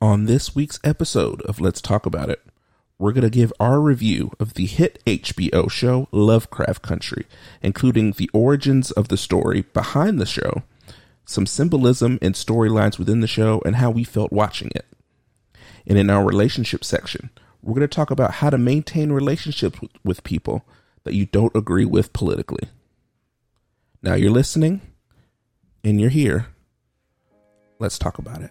On this week's episode of Let's Talk About It, we're going to give our review of the hit HBO show Lovecraft Country, including the origins of the story behind the show, some symbolism and storylines within the show, and how we felt watching it. And in our relationship section, we're going to talk about how to maintain relationships with, with people that you don't agree with politically. Now you're listening and you're here. Let's talk about it.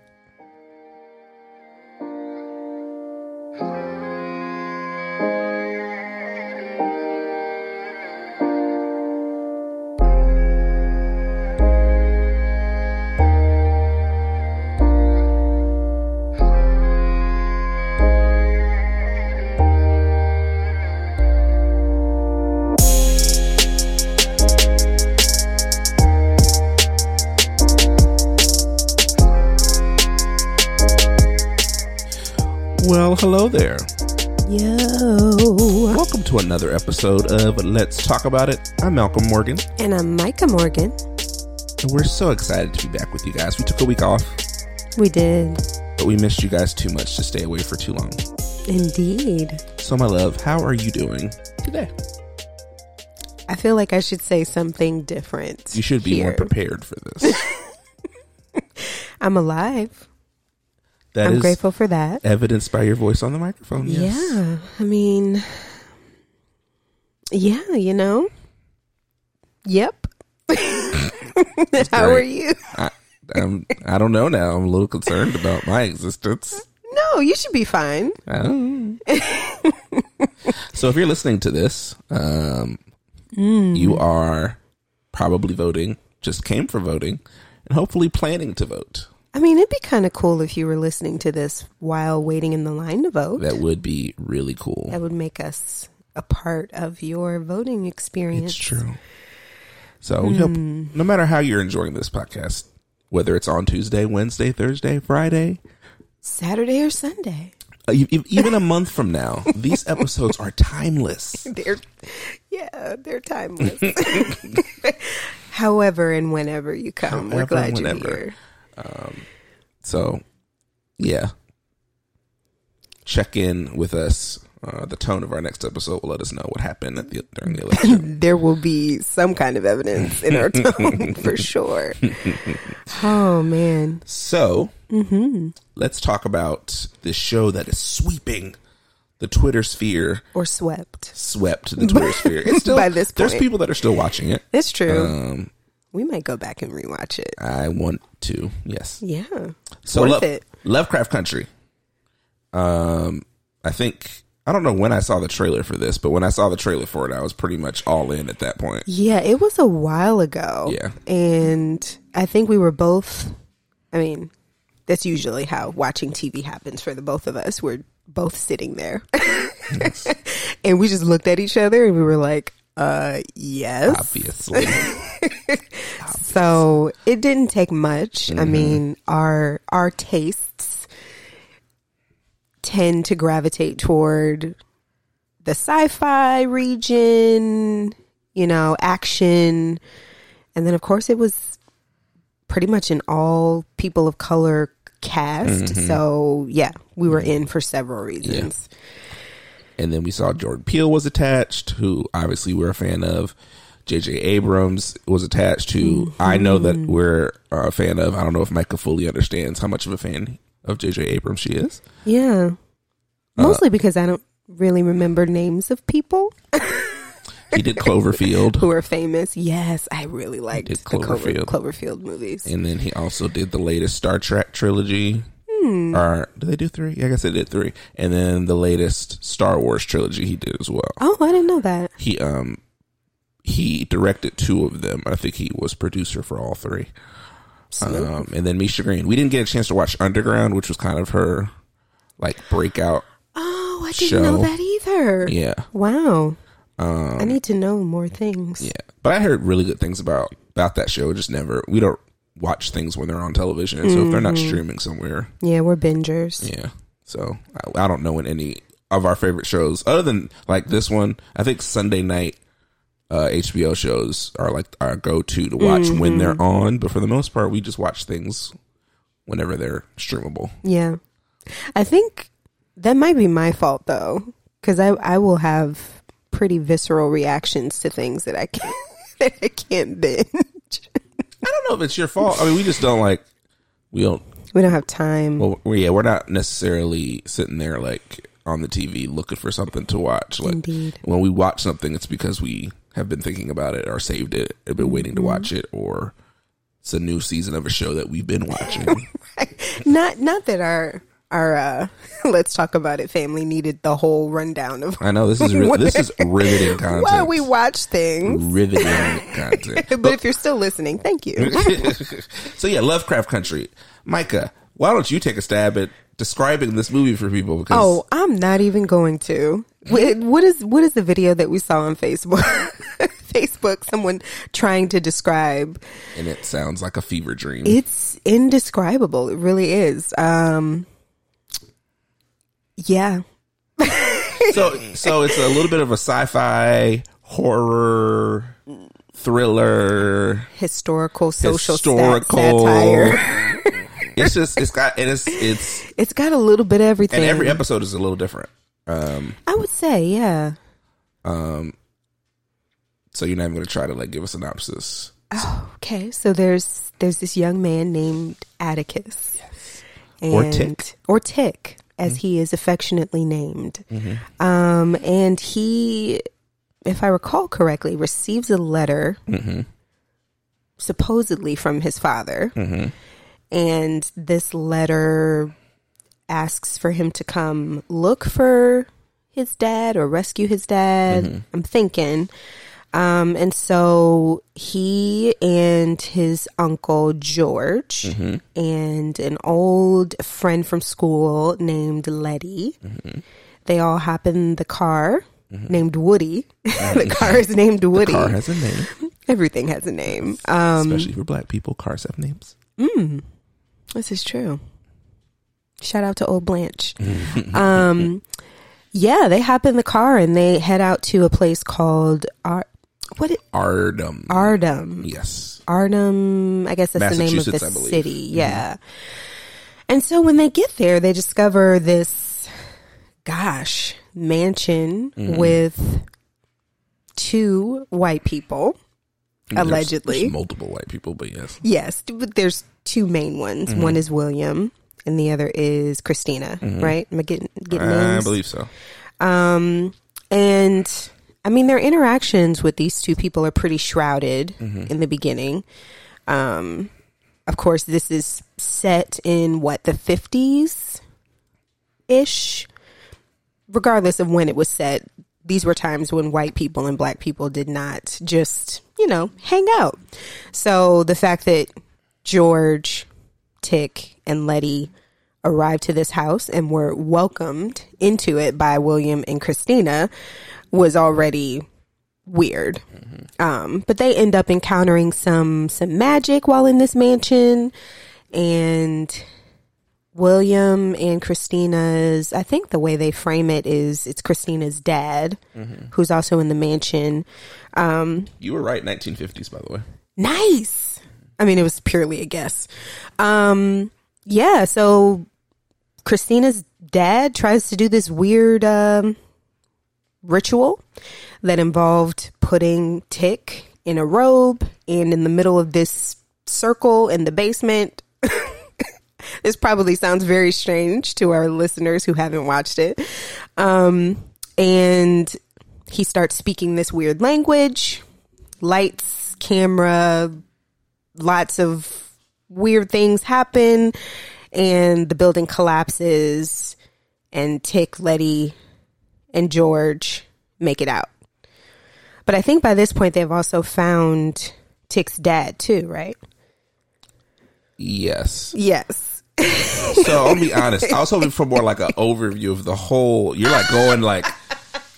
Well, hello there. Yo. Welcome to another episode of Let's Talk About It. I'm Malcolm Morgan, And I'm Micah Morgan. and we're so excited to be back with you guys. We took a week off, We did. but we missed you guys too much to stay away for too long. Indeed. So, my love, how are you doing today? I feel like I should say something different. You should be more prepared for this. I'm alive. That I'm grateful for that. evidenced by your voice on the microphone. Yes. Yeah. I mean, yeah, you know? Yep. How are you? I, I'm, I don't know now. I'm a little concerned about my existence. No, you should be fine. Know. so if you're listening to this, um, you are probably voting, just came for voting, and hopefully planning to vote. I mean, it'd be kind of cool if you were listening to this while waiting in the line to vote. That would be really cool. That would make us a part of your voting experience. It's true. So we hope, no matter how you're enjoying this podcast, whether it's on Tuesday, Wednesday, Thursday, Friday, Saturday or Sunday. uh, even a month from now, these episodes are timeless. They're yeah, they're timeless. However and whenever you come, we're glad you're whenever. Here. So, yeah. Check in with us. Uh, the tone of our next episode will let us know what happened at the, during the election. There will be some kind of evidence in our tone for sure. Oh man, so, let's talk about this show that is sweeping the Twitter sphere, or swept. swept the Twitter sphere. It's still, By this point. there's people that are still watching it. It's true. Um, we might go back and rewatch it. I want to, yes. Yeah, So, worth Lo- it. Lovecraft Country. Um, I think I don't know when I saw the trailer for this, but when I saw the trailer for it, I was pretty much all in at that point. Yeah, it was a while ago. Yeah. and I think we were both. I mean, that's usually how watching TV happens for the both of us. We're both sitting there, and we just looked at each other and we were like, "Uh, yes." Obviously, So it didn't take much. Mm-hmm. I mean, our our tastes tend to gravitate toward the sci-fi region, you know, action, and then of course it was pretty much an all people of color cast. Mm-hmm. So yeah, we were in for several reasons. And then we saw Jordan Peele was attached, who obviously we're a fan of. J.J. Abrams was attached, who I know that we're a fan of. I don't know if Micah fully understands how much of a fan of J.J. Abrams she is. Yeah, Uh, mostly because I don't really remember names of people. He did Cloverfield, who are famous. Yes, I really liked the Clover. Cloverfield movies. and then he also did the latest Star Trek trilogy. Hmm. Or did they do three? Yeah, I guess they did three. And then the latest Star Wars trilogy he did as well. Oh, I didn't know that. He um he directed two of them. I think he was producer for all three. Um, and then Misha Green. We didn't get a chance to watch Underground, which was kind of her like breakout. Oh, I didn't Show. know that either. Yeah, Wow. um, I need to know more things. yeah. But I heard really good things about about that show. Just never. We don't watch things when they're on television. And so if they're not streaming somewhere, Yeah, we're bingers. yeah. So I, I don't know when any of our favorite shows, other than like this one, I think Sunday night uh, HBO shows are like our go to to watch when they're on. But for the most part, we just watch things whenever they're streamable. Yeah. I think that might be my fault though, because I I will have pretty visceral reactions to things that I can't, that I can't binge. I don't know if it's your fault. I mean, we just don't like. We don't. We don't have time. Well, yeah, we're not necessarily sitting there like on the TV looking for something to watch. Like Indeed. when we watch something, it's because we have been thinking about it or saved it, have been waiting to Mm-hmm. watch it, or it's a new season of a show that we've been watching. not not that our our uh, let's talk about it family needed the whole rundown of I know this is ri- this is riveting content. why we watch things. riveting content. But if you're still listening, thank you. so yeah, Lovecraft Country. Micah, why don't you take a stab at describing this movie for people? Because Oh, I'm not even going to. What is what is the video that we saw on Facebook? Facebook, someone trying to describe. and it sounds like a fever dream. It's indescribable. It really is. Um, yeah, so so it's a little bit of a sci-fi horror thriller historical, social historical satire. it's just it's got and it's it's It's got a little bit of everything. and every episode is a little different um I would say, yeah. um so you're not even gonna try to like give a synopsis Oh, Okay, so there's there's this young man named Atticus, Or and, Tick. or Tick, as mm-hmm. he is affectionately named. Mm-hmm. Um, and he, if I recall correctly, receives a letter, mm-hmm. supposedly from his father, and this letter asks for him to come look for his dad or rescue his dad. I'm thinking. Um, and so he and his uncle George and an old friend from school named Letty, they all hop in the car named Woody. the car is named Woody. car has a name Everything has a name. Um, especially for black people cars have names this is true. Shout out to old Blanche. um, yeah, they hop in the car and they head out to a place called Ar- what it, Ardham Ardham. yes Ardham, I guess that's the name of the I city. Yeah. And so when they get there, they discover this, gosh, mansion Mm-hmm. with two white people, allegedly. there's multiple white people but yes Yes, but there's two main ones. Mm-hmm. One is William, and the other is Christina. Right? Am I getting getting i names? believe so Um, and I mean, their interactions with these two people are pretty shrouded in the beginning. Um, of course, this is set in what the fifties ish. Regardless of when it was set, these were times when white people and black people did not just, you know, hang out. So the fact that George, Tick, and Letty arrived to this house and were welcomed into it by William and Christina was already weird. Um, but they end up encountering some some magic while in this mansion, and William and Christina's. I think the way they frame it is it's Christina's dad, who's also in the mansion. Um, you were right 1950s by the way Nice. I mean, it was purely a guess. Um, yeah. So Christina's dad tries to do this weird um, ritual that involved putting Tick in a robe and in the middle of this circle in the basement. this probably sounds very strange to our listeners who haven't watched it. Um, and he starts speaking this weird language, lights, camera, lots of weird things happen, and the building collapses, and Tick, Letty, and George make it out. But I think by this point they've also found Tick's dad too, right? yes Yes. So I'll be honest. I was hoping for more like an overview of the whole. You're like going like,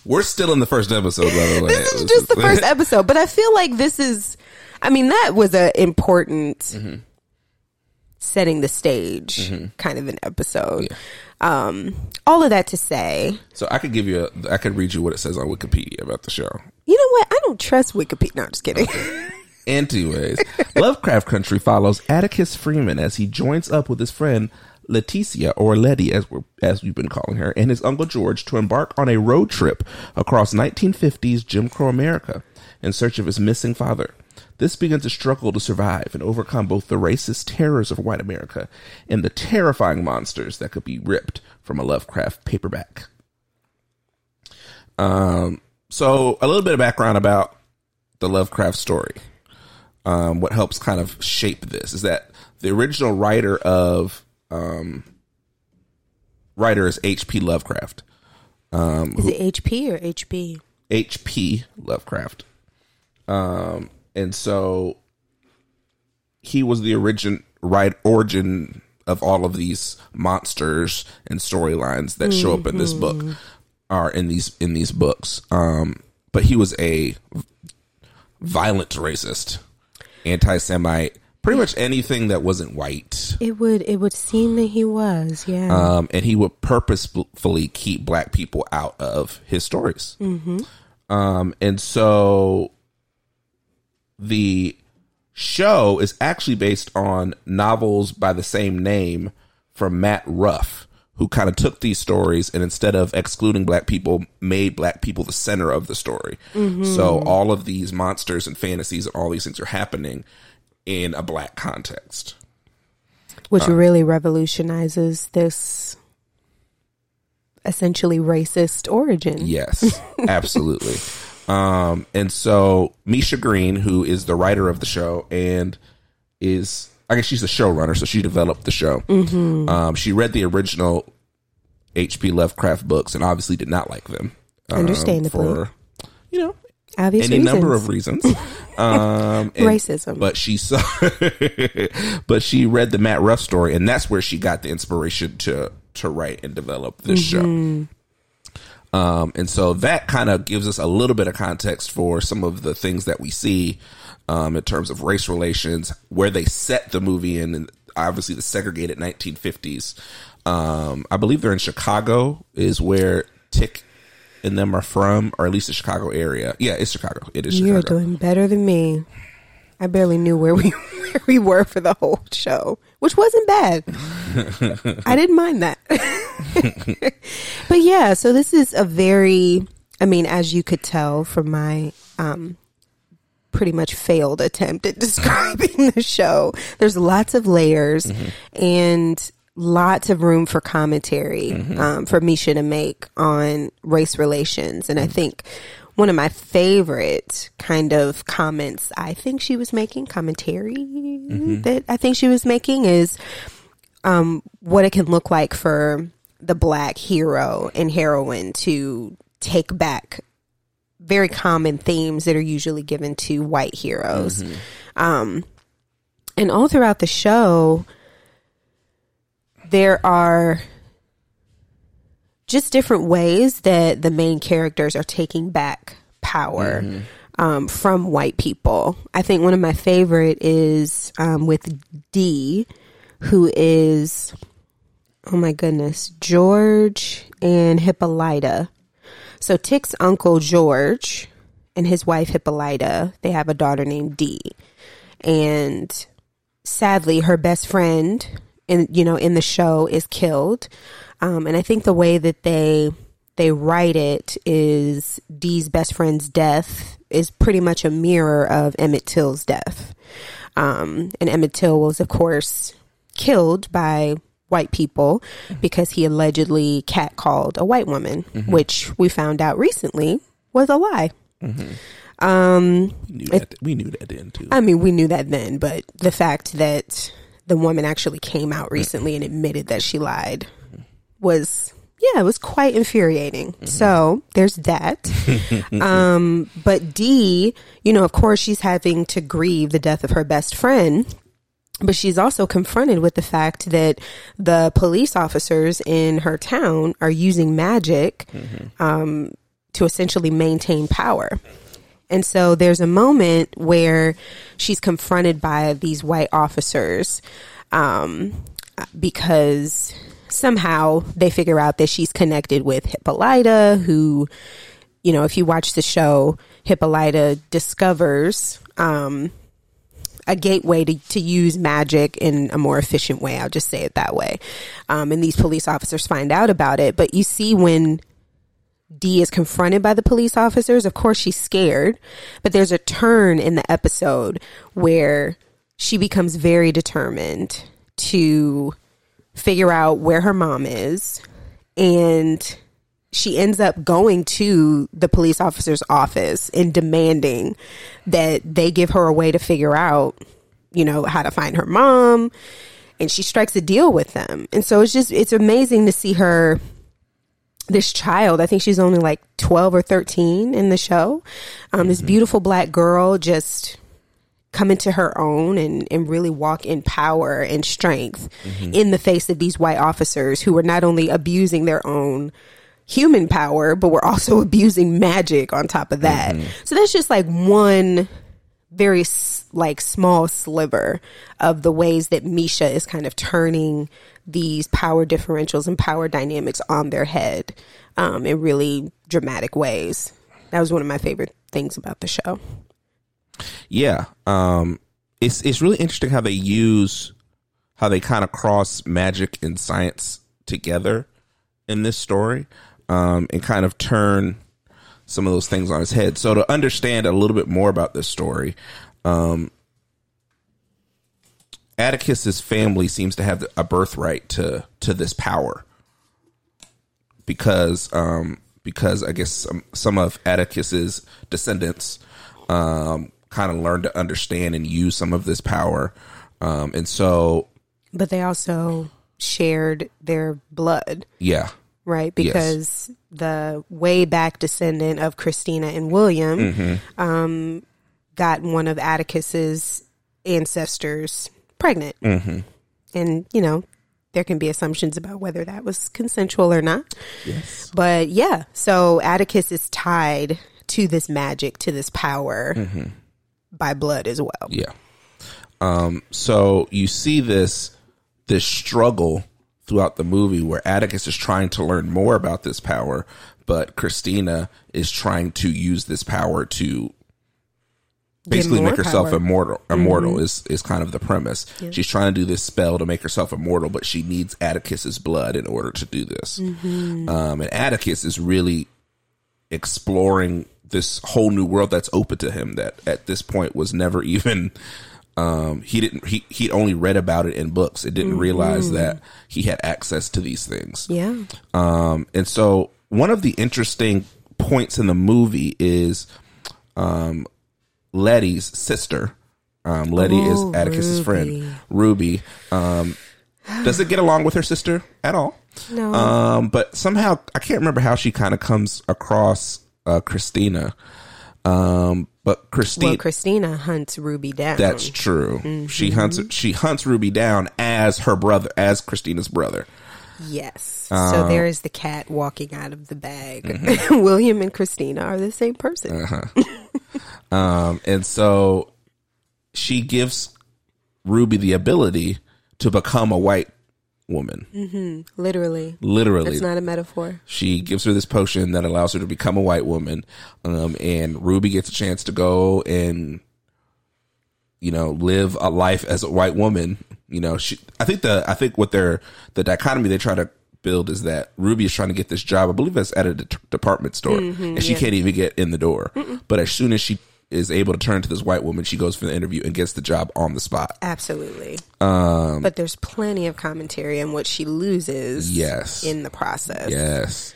we're still in the first episode, by the way. This is just the first episode, but I feel like this is. I mean, that was a important mm-hmm. Setting the stage kind of an episode. Um, all of that to say, So I could give you. A, I could read you what it says on Wikipedia about the show. you know what? I don't trust Wikipedia. No, I'm just kidding. Anyways, Lovecraft Country follows Atticus Freeman as he joins up with his friend Letitia, or Letty as we're, as we've been calling her, and his uncle George to embark on a road trip across 1950s Jim Crow America in search of his missing father. This begins a struggle to survive and overcome both the racist terrors of white America and the terrifying monsters that could be ripped from a Lovecraft paperback. Um, so a little bit of background about the Lovecraft story. Um, what helps kind of shape this is that the original writer of um, writer is H.P. Lovecraft. Um, is it HP or HB? H.P. Lovecraft. Um, and so he was the origin right origin of all of these monsters and storylines that show up in this book mm-hmm. are in these in these books. Um, but he was a violent racist, anti-Semite, pretty much anything that wasn't white. It would it would seem that he was, yeah. Um, and he would purposefully keep black people out of his stories. Mm-hmm. Um, and so the show is actually based on novels by the same name from Matt Ruff, who kind of took these stories and instead of excluding black people, made black people the center of the story. Mm-hmm. So all of these monsters and fantasies and all these things are happening in a black context. Which uh, really revolutionizes this essentially racist origin. Yes, absolutely. Um, and so Misha Green, who is the writer of the show and is, I guess she's the showrunner, so she developed the show. Mm-hmm. Um, she read the original H.P. Lovecraft books and obviously did not like them. Um, Understandably. For, you know, Obvious any reasons. number of reasons. Um, and, Racism. But she saw, but she read the Matt Ruff story, and that's where she got the inspiration to to write and develop this mm-hmm. show. Um, and so that kind of gives us a little bit of context for some of the things that we see um, in terms of race relations, where they set the movie in, and obviously the segregated 1950s. Um, I believe they're in Chicago, is where Tick and them are from, or at least the Chicago area. Yeah, it's Chicago. It is. You're Chicago. doing better than me. I barely knew where we where we were for the whole show, which wasn't bad. I didn't mind that. but yeah, so this is a very I mean, as you could tell from my um pretty much failed attempt at describing the show, there's lots of layers mm-hmm. and lots of room for commentary mm-hmm. um, for Misha to make on race relations. And mm-hmm. I think one of my favorite kind of comments I think she was making, commentary mm-hmm. that I think she was making is um, what it can look like for the black hero and heroine to take back very common themes that are usually given to white heroes. Mm-hmm. Um, and all throughout the show, there are just different ways that the main characters are taking back power mm-hmm. um, from white people. I think one of my favorite is um, with Dee, who is, oh my goodness, George and Hippolyta. So Tick's uncle George and his wife Hippolyta, they have a daughter named Dee. And sadly, her best friend in you know in the show is killed um, and I think the way that they they write it is Dee's best friend's death is pretty much a mirror of Emmett Till's death. Um, and Emmett Till was, of course, killed by white people because he allegedly catcalled a white woman, mm-hmm. which we found out recently was a lie. Mm-hmm. Um, we knew, that, we knew that then too. I mean, we knew that then, but the fact that the woman actually came out recently and admitted that she lied was yeah, it was quite infuriating. Mm-hmm. So there's that. um, but Dee, you know, of course, she's having to grieve the death of her best friend. But she's also confronted with the fact that the police officers in her town are using magic mm-hmm. um, to essentially maintain power. And so there's a moment where she's confronted by these white officers um, because somehow they figure out that she's connected with Hippolyta, who, you know, if you watch the show, Hippolyta discovers um, a gateway to, to use magic in a more efficient way. I'll just say it that way. Um, and these police officers find out about it. But you see when Dee is confronted by the police officers, of course she's scared, but there's a turn in the episode where she becomes very determined to figure out where her mom is and she ends up going to the police officer's office and demanding that they give her a way to figure out, you know, how to find her mom. And she strikes a deal with them. And so it's just, it's amazing to see her, this child, I think she's only like 12 or 13 in the show. Um, this beautiful black girl just come into her own and, and really walk in power and strength in the face of these white officers who were not only abusing their own human power, but we're also abusing magic on top of that. So that's just like one very like small sliver of the ways that Misha is kind of turning these power differentials and power dynamics on their head um, in really dramatic ways. That was one of my favorite things about the show. Yeah. Um it's it's really interesting how they use how they kind of cross magic and science together in this story. Um and kind of turn some of those things on his head. So to understand a little bit more about this story, um Atticus's family seems to have a birthright to to this power because um because I guess some some of Atticus's descendants um kind of learned to understand and use some of this power. Um and so But they also shared their blood, yeah right? Because the way back descendant of Christina and William um, got one of Atticus's ancestors pregnant. And, you know, there can be assumptions about whether that was consensual or not. yes But yeah, so Atticus is tied to this magic, to this power by blood as well. Yeah. Um, so you see this this struggle throughout the movie where Atticus is trying to learn more about this power, but Christina is trying to use this power to basically make herself power. Mm-hmm. immortal. Immortal is is kind of the premise. She's trying to do this spell to make herself immortal, but she needs Atticus's blood in order to do this. Mm-hmm. Um, and Atticus is really exploring this whole new world that's open to him that at this point was never even um he didn't he he only read about it in books and didn't realize that he had access to these things Yeah. um and so one of the interesting points in the movie is um letty's sister um letty Oh, is atticus's Ruby. friend ruby um doesn't get along with her sister at all No. um, but somehow I can't remember how she kind of comes across uh, Christina. Um, but Christine, well, Christina hunts Ruby down. that's true. Mm-hmm. She hunts she hunts Ruby down as her brother, as Christina's brother. Yes. So there is the cat walking out of the bag. Mm-hmm. William and Christina are the same person. Uh-huh. Um, and so she gives Ruby the ability to become a white woman. Literally. Literally, It's not a metaphor. she gives her this potion that allows her to become a white woman um, and ruby gets a chance to go and you know live a life as a white woman. You know she i think the i think what they're the dichotomy they try to build is that ruby is trying to get this job i believe that's at a de- department store and she can't even get in the door. But as soon as she is able to turn to this white woman she goes for the interview and gets the job on the spot Absolutely. um But there's plenty of commentary on what she loses Yes. in the process. Yes.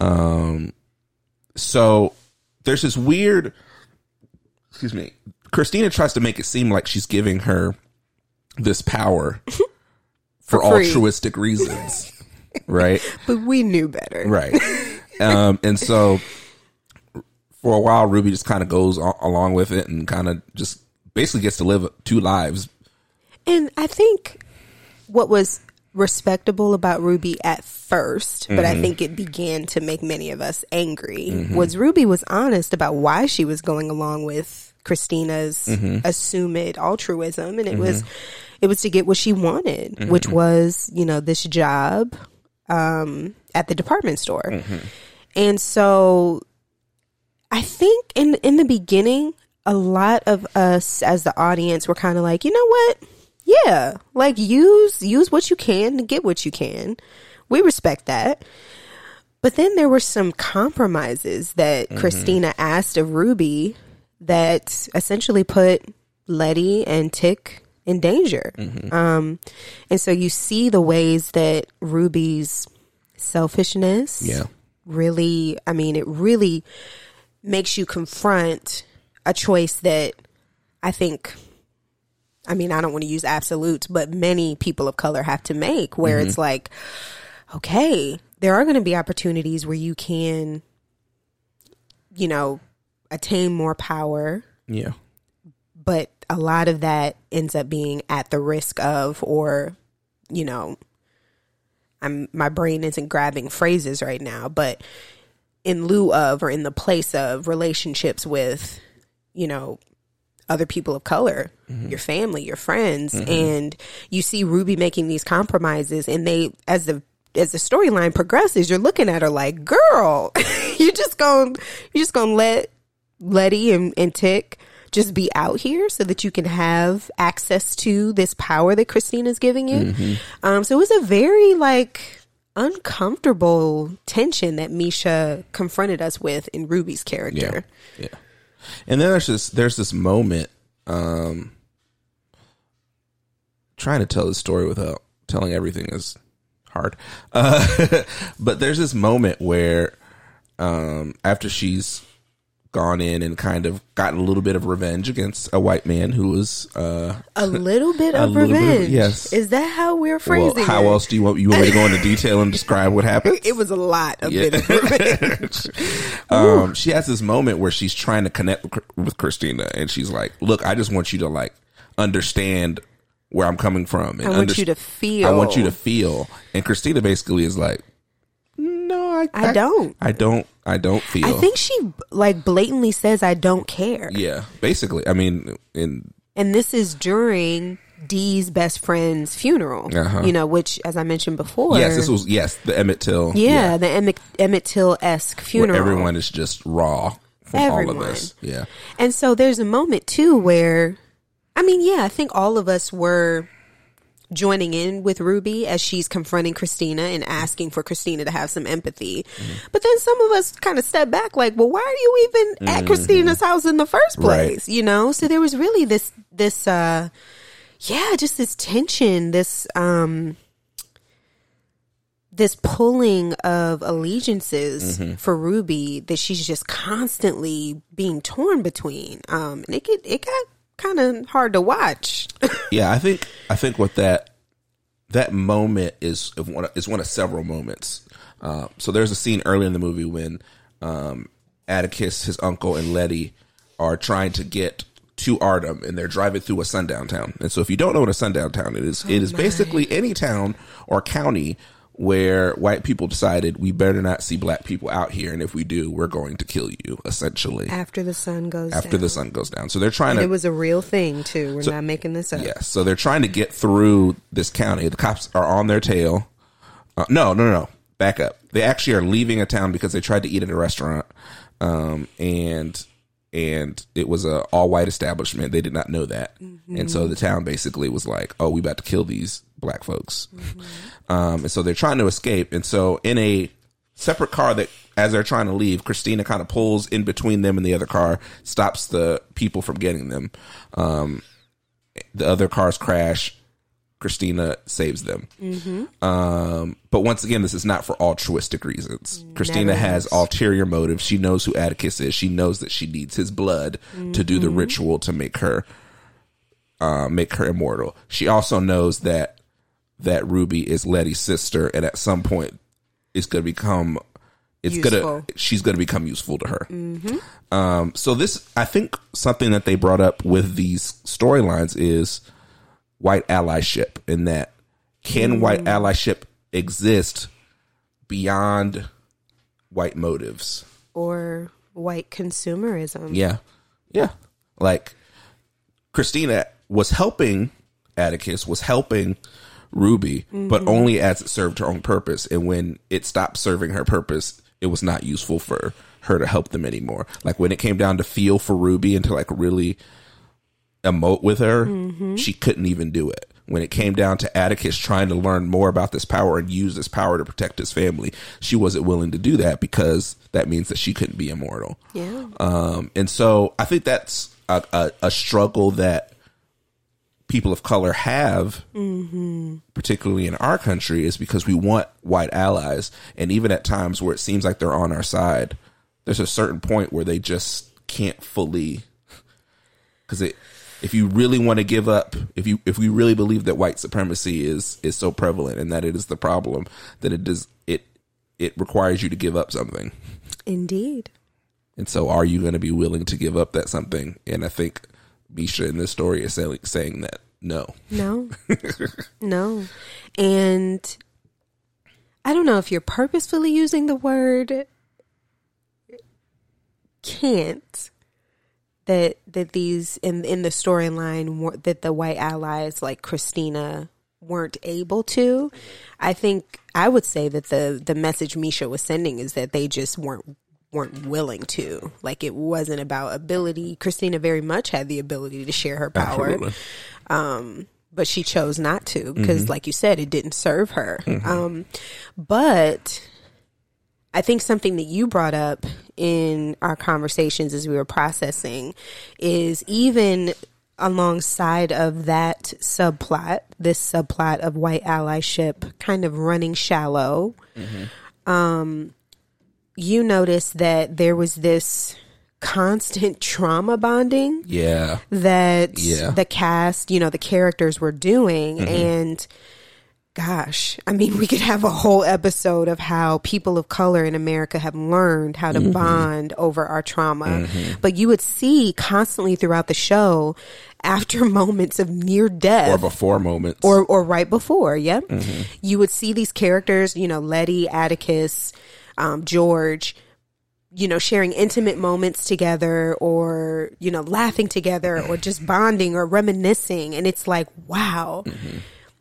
Um so there's this weird excuse me. Christina tries to make it seem like she's giving her this power for, For altruistic reasons. right? But we knew better. Right. Um and so for a while Ruby just kind of goes a- along with it and kind of just basically gets to live two lives. And I think what was respectable about Ruby at 1st but Mm-hmm. I think it began to make many of us angry, was Ruby was honest about why she was going along with Christina's Mm-hmm. assumed altruism and it was it was to get what she wanted, Mm-hmm. which was, you know, this job um at the department store. Mm-hmm. And so I think in in the beginning a lot of us as the audience were kind of like, you know what? Yeah, like use use what you can to get what you can. We respect that. But then there were some compromises that Mm-hmm. Christina asked of Ruby that essentially put Letty and Tick in danger. Mm-hmm. Um, and so you see the ways that Ruby's selfishness Yeah. really, I mean, it really makes you confront a choice that I think, I mean, I don't want to use absolutes, but many people of color have to make where mm-hmm. it's like, okay, there are going to be opportunities where you can, you know, attain more power, Yeah. but a lot of that ends up being at the risk of, or, you know, I'm my brain isn't grabbing phrases right now, but in lieu of or in the place of relationships with, you know, other people of color, mm-hmm. your family, your friends, mm-hmm. and you see Ruby making these compromises, and they as the as the storyline progresses, you're looking at her like, girl, you just going you just gonna let Letty and, and Tick just be out here so that you can have access to this power that Christine is giving you. Mm-hmm. Um, so it was a very like uncomfortable tension that Misha confronted us with in Ruby's character. Yeah. And then there's this there's this moment um trying to tell the story without telling everything is hard. Uh but there's this moment where um after she's gone in and kind of gotten a little bit of revenge against a white man who was uh A little bit A of little bit of- revenge. yes. Is that how we're well, phrasing how it? else do you want you want me to go into detail and describe what happened? It was a lot of Yeah. bit of revenge. um, she has this moment where she's trying to connect with, Christina, and she's like, "Look, I just want you to like understand where I'm coming from. And I want underst- you to feel. I want you to feel." And Christina basically is like, "No, I, I don't. I don't. I don't feel." I think she like blatantly says, "I don't care," yeah, basically. I mean, in and this is during Dee's best friend's funeral. Uh-huh. You know, which, as I mentioned before, yes, this was yes the Emmett Till. yeah, the Emmett, Emmett Till esque where funeral. everyone is just raw from all Everyone. of this. Yeah, And so there's a moment too where, I mean, yeah, I think all of us were joining in with Ruby as she's confronting Christina and asking for Christina to have some empathy. But then some of us kind of step back like, well, why are you even at Christina's house in the first Right. place? You know? So there was really this, this, uh, yeah, just this tension, this, um, this pulling of allegiances Mm-hmm. for Ruby that she's just constantly being torn between. Um, and it it got kind of hard to watch. yeah. I think I think what that that moment is of one is one of several moments. Uh, so there's a scene early in the movie when um, Atticus, his uncle, and Letty are trying to get to Ardham, and they're driving through a sundown town. And so, if you don't know what a sundown town is, it is basically any town or county where white people decided we better not see black people out here, and if we do, we're going to kill you. Essentially, After the sun goes after down. the sun goes down. So they're trying And to it was a real thing too. We're not making this up. Yes. So they're trying to get through this county. The cops are on their tail. Uh, no, no, no, no. Back up. They actually are leaving a town because they tried to eat at a restaurant, um, and and it was a all white establishment. They did not know that, and so the town basically was like, "Oh, we about to kill these black folks," um, and so they're trying to escape. And so in a separate car that as they're trying to leave, Christina kind of pulls in between them and the other car, stops the people from getting them. Um, the other cars crash. Christina saves them. Um, but once again, this is not for altruistic reasons. Christina has ulterior motives. She knows who Atticus is. She knows that she needs his blood to do the ritual to make her, uh, make her immortal. She also knows that that Ruby is Letty's sister, and at some point, it's going to become. It's gonna. She's gonna become useful to her. Um, so this, I think, something that they brought up with these storylines is white allyship, in that can white allyship exist beyond white motives? Or white consumerism. Yeah, yeah. Like Christina was helping Atticus, was helping Ruby, but only as it served her own purpose. And when it stopped serving her purpose, it was not useful for her to help them anymore. Like when it came down to feel for Ruby and to like really emote with her, Mm-hmm. she couldn't even do it. When it came down to Atticus trying to learn more about this power and use this power to protect his family, she wasn't willing to do that because that means that she couldn't be immortal. Yeah. Um, and so I think that's a, a, a struggle that people of color have, mm-hmm. particularly in our country, is because we want white allies. And even at times where it seems like they're on our side, there's a certain point where they just can't fully. Because it, if you really want to give up, if you if we really believe that white supremacy is is so prevalent and that it is the problem, then it does it it requires you to give up something. Indeed. And so, are you going to be willing to give up that something? And I think Misha in this story is saying, saying that no. No. no. And I don't know if you're purposefully using the word can't that that these in in the storyline that the white allies like Christina weren't able to. I think I would say that the the message Misha was sending is that they just weren't weren't willing to. Like it wasn't about ability. Christina very much had the ability to share her power Absolutely. but she chose not to because like you said it didn't serve her um but i think something that you brought up in our conversations as we were processing is even alongside of that subplot this subplot of white allyship kind of running shallow um you noticed that there was this constant trauma bonding Yeah. that Yeah. the cast, you know, the characters were doing. Mm-hmm. And gosh, I mean, we could have a whole episode of how people of color in America have learned how to Mm-hmm. bond over our trauma. But you would see constantly throughout the show after moments of near death Or before moments. or or right before. Yep, Mm-hmm. you would see these characters. You know, Letty, Atticus, um, George. You know, sharing intimate moments together, or you know, laughing together, or mm-hmm. just bonding or reminiscing, and it's like, wow. Mm-hmm.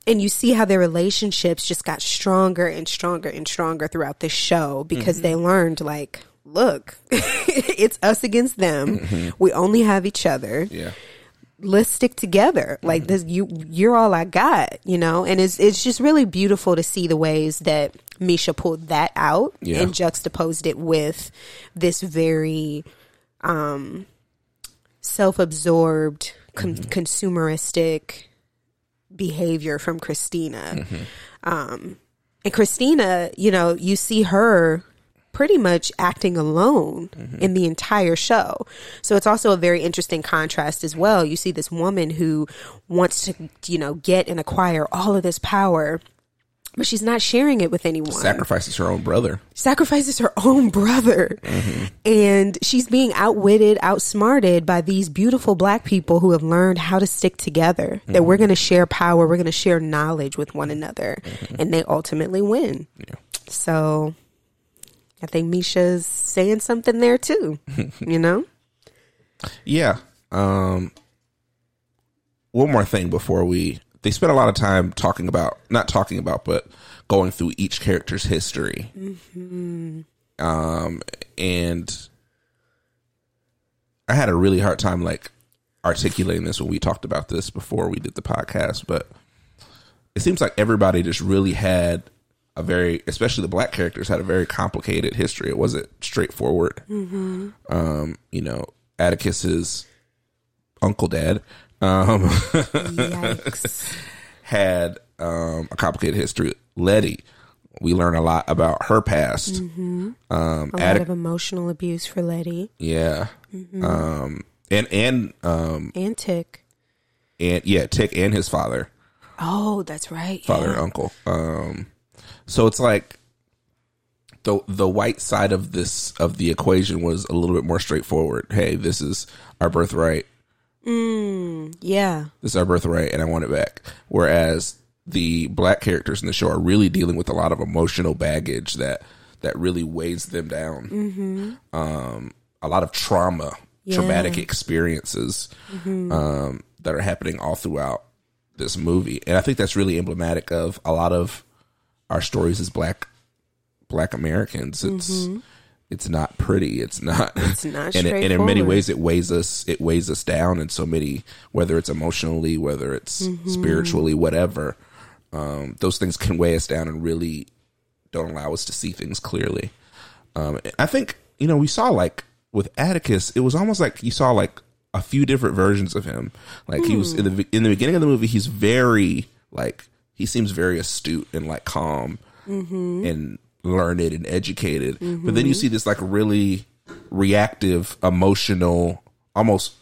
And you see how their relationships just got stronger and stronger and stronger throughout this show because they mm-hmm. learned, like, look, it's us against them. We only have each other yeah. Let's stick together. Like this, you you're all I got, you know. And it's it's just really beautiful to see the ways that Misha pulled that out Yeah. and juxtaposed it with this very um self-absorbed, con- consumeristic behavior from Christina. Um, and Christina, you know, you see her pretty much acting alone mm-hmm. in the entire show. So it's also a very interesting contrast as well. You see this woman who wants to, you know, get and acquire all of this power, but she's not sharing it with anyone Sacrifices her own brother. sacrifices her own brother. Mm-hmm. And she's being outwitted, outsmarted by these beautiful black people who have learned how to stick together. That mm-hmm. we're going to share power, we're going to share knowledge with one another, and they ultimately win. So I think Misha's saying something there too, you know? Yeah. Um, one more thing before we. They spent a lot of time talking about, not talking about, but going through each character's history. Um, and I had a really hard time like articulating this when we talked about this before we did the podcast, but it seems like everybody just really had a very, especially the black characters, had a very complicated history. It wasn't straightforward. Um, you know, Atticus's uncle dad um, had um, a complicated history. Letty, we learn a lot about her past. Um, a lot Attic- of emotional abuse for Letty yeah, um, and and um, and Tick. and yeah, Tick and his father, Oh, that's right. father yeah. and uncle. Um, so it's like the the white side of this of the equation was a little bit more straightforward. Hey, this is our birthright. Yeah. this is our birthright and I want it back. Whereas the black characters in the show are really dealing with a lot of emotional baggage that that really weighs them down. Um, a lot of trauma, traumatic experiences um, that are happening all throughout this movie, and I think that's really emblematic of a lot of our stories as black Black Americans. It's it's not pretty. It's not. It's not and, it- and in many ways, it weighs us. It weighs us down in so many. Whether it's emotionally, whether it's Mm-hmm. spiritually, whatever. Um, those things can weigh us down and really don't allow us to see things clearly. Um, I think you know we saw like with Atticus, it was almost like you saw like a few different versions of him. Like he was in the in the beginning of the movie, he's very like he seems very astute and like calm mm-hmm. and learned and educated. But then you mm-hmm. see this like really reactive, emotional, almost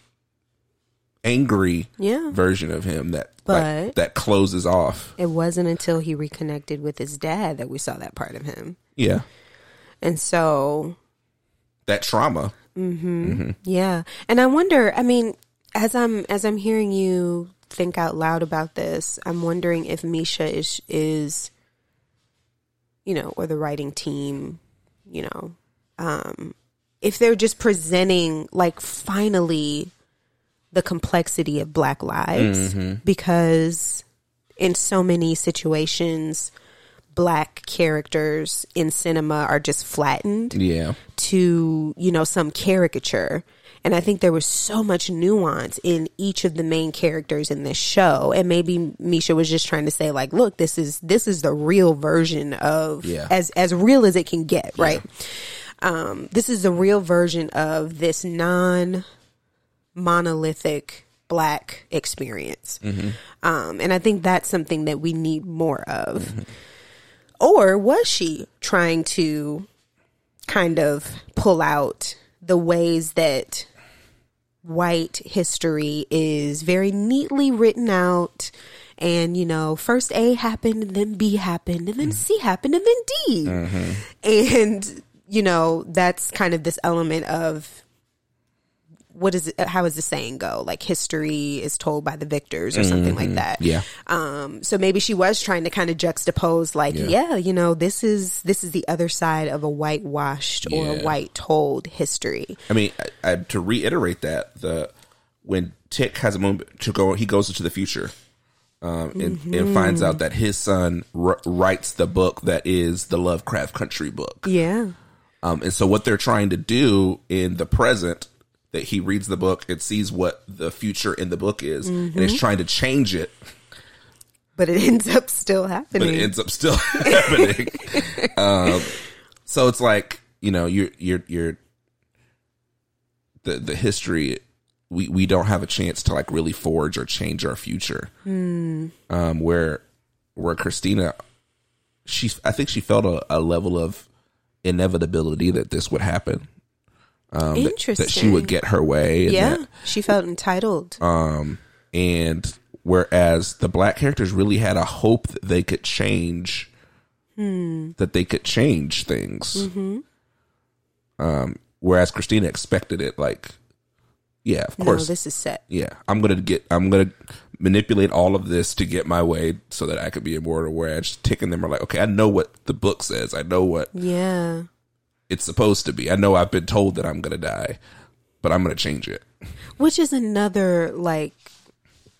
angry Yeah. version of him that But- like, that closes off. It wasn't until he reconnected with his dad that we saw that part of him. Yeah, And so, that trauma. Mm-hmm. yeah. And I wonder, I mean, as I'm as I'm hearing you think out loud about this, I'm wondering if Misha is is you know, or the writing team, you know, um if they're just presenting like finally the complexity of black lives. Because in so many situations black characters in cinema are just flattened Yeah. to you know some caricature and i think there was so much nuance in each of the main characters in this show. And maybe misha was just trying to say like look this is this is the real version of Yeah. as as real as it can get right? Um this is the real version of this non monolithic black experience. Um and i think that's something that we need more of. Or was she trying to kind of pull out the ways that white history is very neatly written out and you know first a happened and then b happened and then c happened and then d. Mm-hmm. And you know that's kind of this element of what is it how does the saying go like history is told by the victors or something like that Yeah. um, so maybe she was trying to kind of juxtapose, like, Yeah. yeah. you know, this is this is the other side of a whitewashed or a white told history. I mean, I, I, to reiterate that the when Tick has a moment to go, he goes into the future, um, and, and finds out that his son r- writes the book that is the Lovecraft Country book. Yeah, Um, and so what they're trying to do in the present, that he reads the book and sees what the future in the book is, and is trying to change it, but it ends up still happening. but it ends up still happening. um, so it's like you know, you're you're you're the the history. We we don't have a chance to like really forge or change our future. Um, where where Christina, she I think she felt a, a level of inevitability that this would happen. Um, that- Interesting. that she would get her way. Yeah, that- she felt entitled. um, and whereas the black characters really had a hope that they could change, that they could change things. Um, whereas Christina expected it, like, yeah, of no, course, this is set. yeah, I'm gonna get, I'm gonna manipulate all of this to get my way so that I could be immortal. Whereas Tick and them are like, okay, I know what the book says, I know what Yeah, it's supposed to be, I know I've been told that I'm gonna die, but I'm gonna change it. which is another like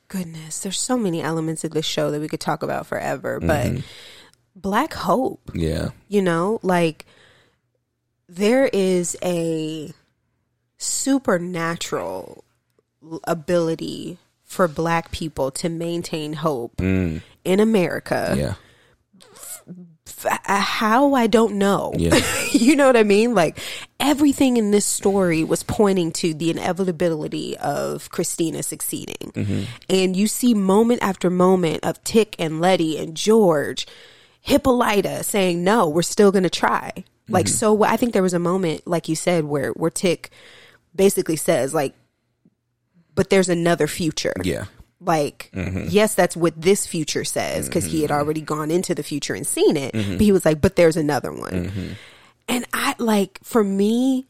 goodness. There's so many elements of this show that we could talk about forever, but mm-hmm. black hope. Yeah, You know, like there is a supernatural ability for black people to maintain hope mm. in America. yeah, Uh, how I don't know. Yeah. you know what I mean? Like everything in this story was pointing to the inevitability of Christina succeeding. Mm-hmm. And you see moment after moment of Tick and Letty and George, Hippolyta saying, no, we're still going to try. Like, mm-hmm. so I think there was a moment, like you said, where, where Tick basically says like, but there's another future yeah. Like mm-hmm. yes that's what this future says because he had mm-hmm. already gone into the future and seen it mm-hmm. but he was like but there's another one. And i like for me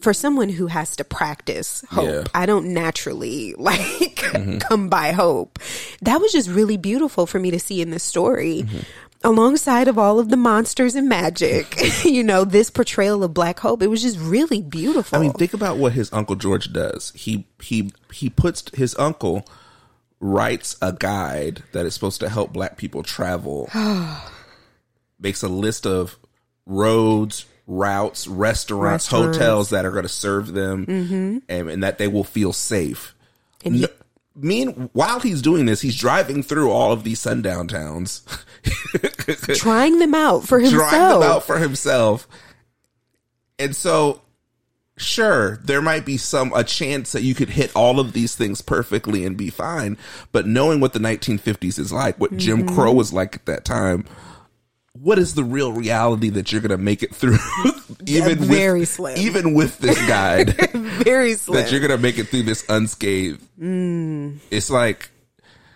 for someone who has to practice hope Yeah. i don't naturally like come by hope. That was just really beautiful for me to see in this story. Alongside of all of the monsters and magic you know this portrayal of black hope it was just really beautiful. I mean, think about what his uncle George does. He he he puts his uncle writes a guide that is supposed to help black people travel. makes a list of roads, routes, restaurants, Restaurants. hotels that are going to serve them, mm-hmm. and, and that they will feel safe. And No, mean, while he's doing this, he's driving through all of these sundown towns, trying them out for himself. trying them out for himself. And so, sure, there might be some a chance that you could hit all of these things perfectly and be fine. But knowing what the 1950s is like, what Jim Mm-hmm. Crow was like at that time, what is the real reality that you're going to make it through? even very with, slim. even with this guide, Very slim. that you're going to make it through this unscathed. Mm. It's like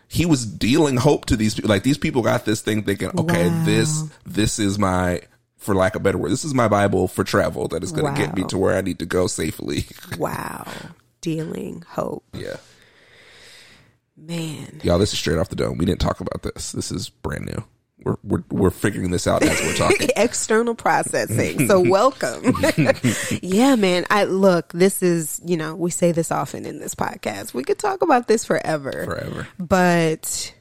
he was dealing hope to these people. Like these people got this thing thinking, okay, Wow. this this is my for lack of a better word, this is my Bible for travel that is going to get me to where I need to go safely. wow. Dealing hope. yeah. Man. Y'all, this is straight off the dome. We didn't talk about this. This is brand new. We're we're we're figuring this out as we're talking. external processing. So welcome. yeah, man. I look, this is, you know, we say this often in this podcast. We could talk about this forever. Forever. But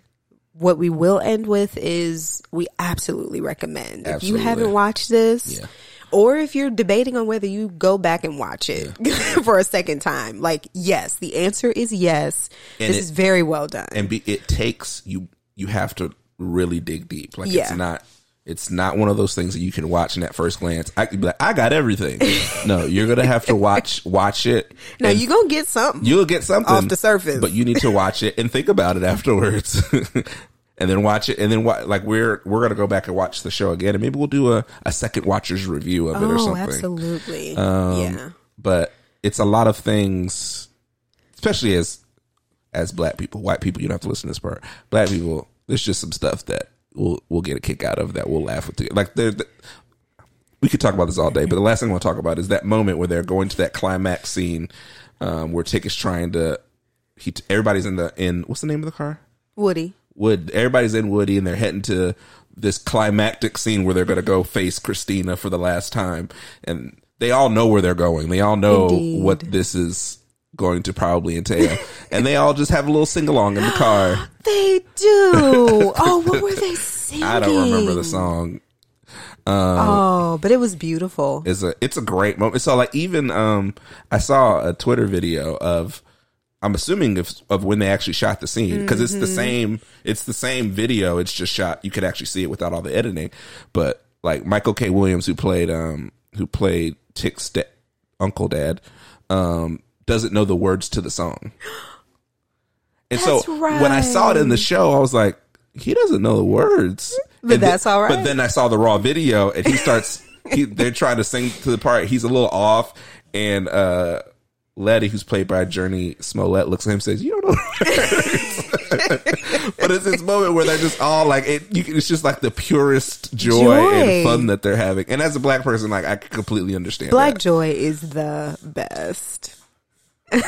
what we will end with is we absolutely recommend. If you haven't watched this, Yeah. or if you're debating on whether you go back and watch it for a second time, like yes, the answer is yes. And this it- is very well done. And be, it takes you you have to really dig deep. Like Yeah. it's not it's not one of those things that you can watch in at first glance. I could be like, I got everything. no, you're gonna have to watch watch it. now and you gonna get something. You'll get something Off the surface. but you need to watch it and think about it afterwards, and then watch it. And then like we're we're gonna go back and watch the show again, and maybe we'll do a, a second watcher's review of it or something. oh, absolutely. Um, yeah. But it's a lot of things, especially as as black people, white people. You don't have to listen to this part. Black people, there's just some stuff that we'll we'll get a kick out of that we'll laugh with. together. Like there, we could talk about this all day, but the last thing I want to talk about is that moment where they're going to that climax scene um, where Tick is trying to. He everybody's in the in what's the name of the car? Woody. Wood. Everybody's in Woody, and they're heading to this climactic scene where they're going to go face Christina for the last time, and they all know where they're going. They all know Indeed. what this is going to probably entail, and they all just have a little sing along in the car. They do. oh, what were they singing? I don't remember the song. Oh, but it was beautiful. It's a it's a great moment. So like even um I saw a Twitter video of I'm assuming of of when they actually shot the scene because it's the same it's the same video. It's just shot. You could actually see it without all the editing. But like Michael K. Williams, who played um who played Tick's da- uncle dad, um doesn't know the words to the song. And That's so when I saw it in the show, I was like, he doesn't know the words. But And that's all right. But then I saw the raw video, and he starts. he, they're trying to sing to the part. He's a little off, and uh Letty, who's played by Jurnee Smollett, looks at him and says, "You don't know." but it's this moment where they're just all like, it, you, it's just like the purest joy, Joy. and fun that they're having. And as a black person, like I completely understand Black that. Joy is the best.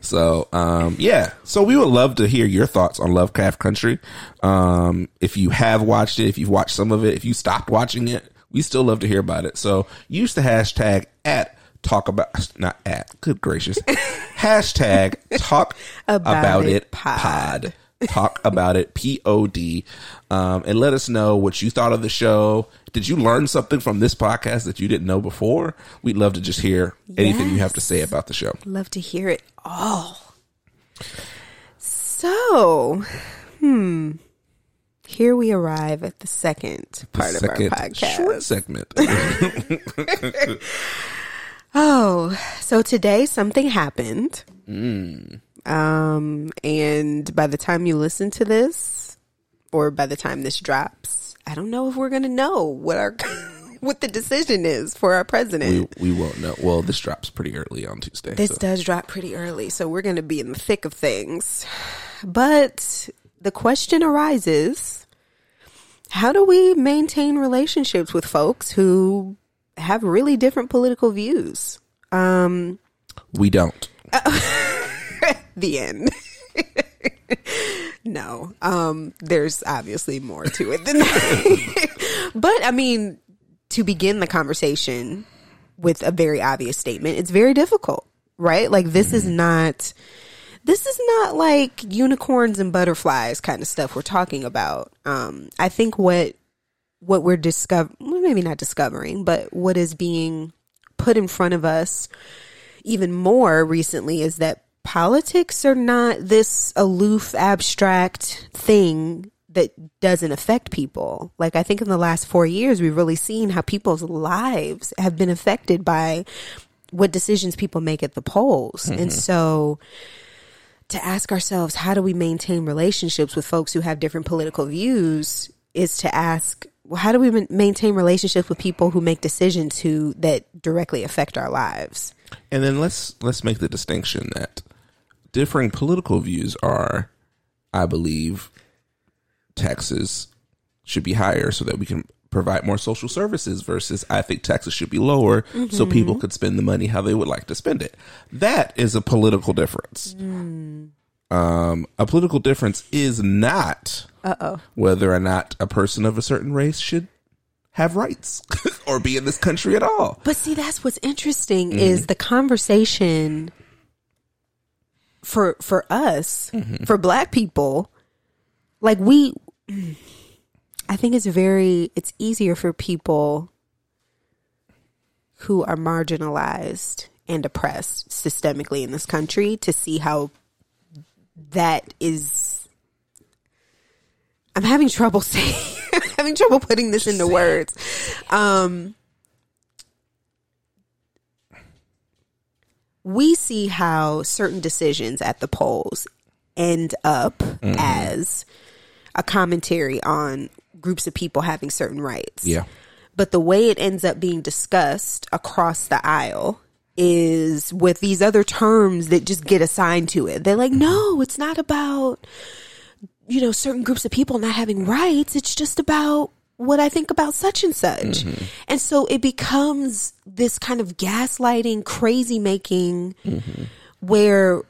So, um, yeah. So we would love to hear your thoughts on Lovecraft Country. Um, if you have watched it, if you've watched some of it, if you stopped watching it, we still love to hear about it. So use the hashtag at talk about, not at, good gracious. hashtag talk About about, it pod. pod. Talk about it, P O D, um, and let us know what you thought of the show. Did you learn something from this podcast that you didn't know before? We'd love to just hear anything you have to say about the show. Love to hear it all. So, hmm. Here we arrive at the second part second of our podcast. short segment. Oh, so today something happened. Hmm. Um, and by the time you listen to this, or by the time this drops, I don't know if we're gonna know what our what the decision is for our president. we we won't know. Well, this drops pretty early on Tuesday. This so. does drop pretty early, so we're going to be in the thick of things. But the question arises how do we maintain relationships with folks who have really different political views? Um, we don't. the end. no, um, there's obviously more to it than that. but I mean, to begin the conversation with a very obvious statement, it's very difficult, right? Like this is not. This is not like unicorns and butterflies kind of stuff we're talking about. Um, I think what what we're discover well, maybe not discovering, but what is being put in front of us even more recently is that politics are not this aloof, abstract thing that doesn't affect people. Like I think in the last four years, we've really seen how people's lives have been affected by what decisions people make at the polls. And mm-hmm. so to ask ourselves, how do we maintain relationships with folks who have different political views is to ask, how do we maintain relationships with people who make decisions who that directly affect our lives? And then let's let's make the distinction that differing political views are, I believe, taxes should be higher so that we can provide more social services versus I think taxes should be lower so mm-hmm. people could spend the money how they would like to spend it. That is a political difference. Mm. Um, a political difference is not whether or not a person of a certain race should have rights or be in this country at all. But see, that's what's interesting is the conversation for for us, for black people, like we I think it's very it's easier for people who are marginalized and oppressed systemically in this country to see how that is I'm having trouble saying having trouble putting this into words. Um we see how certain decisions at the polls end up as a commentary on groups of people having certain rights. Yeah. But the way it ends up being discussed across the aisle is with these other terms that just get assigned to it. They're like, mm-hmm. no, it's not about, you know, certain groups of people not having rights. It's just about what I think about such and such. Mm-hmm. And so it becomes this kind of gaslighting, crazy making mm-hmm. where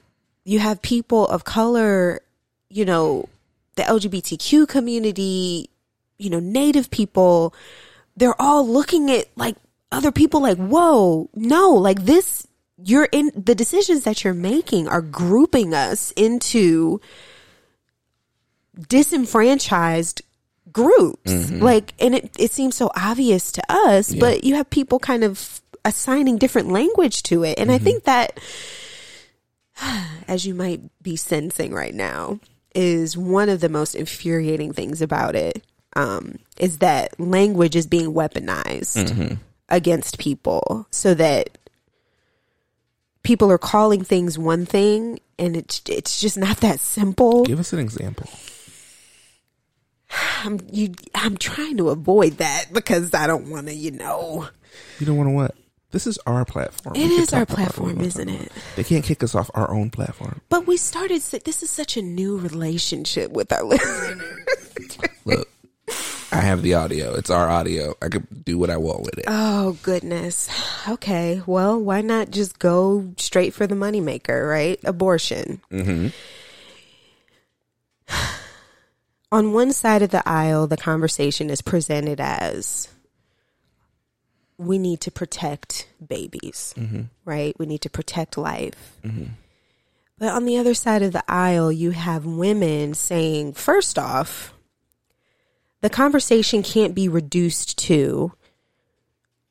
you have people of color, you know, the LGBTQ community, you know, native people, they're all looking at like other people like, whoa, no, like this, you're in the decisions that you're making are grouping us into disenfranchised groups. Mm-hmm. Like, and it, it seems so obvious to us, but you have people kind of assigning different language to it. And I mm-hmm. think that, as you might be sensing right now, is one of the most infuriating things about it. Um, is that language is being weaponized mm-hmm. Against people so that people are calling things one thing and it's it's just not that simple. Give us an example. I'm you I'm trying to avoid that because I don't want to, you know. You don't want to what? This is our platform. It We is our talk about what we platform, isn't it? They can't kick us off our own platform. But we started this is such a new relationship with our listeners. Look, I have the audio. It's our audio. I can do what I want with it. Oh goodness. Okay. Well, why not just go straight for the moneymaker, right? Abortion. Mm-hmm. On one side of the aisle, the conversation is presented as we need to protect babies, right? We need to protect life. But on the other side of the aisle, you have women saying, first off, the conversation can't be reduced to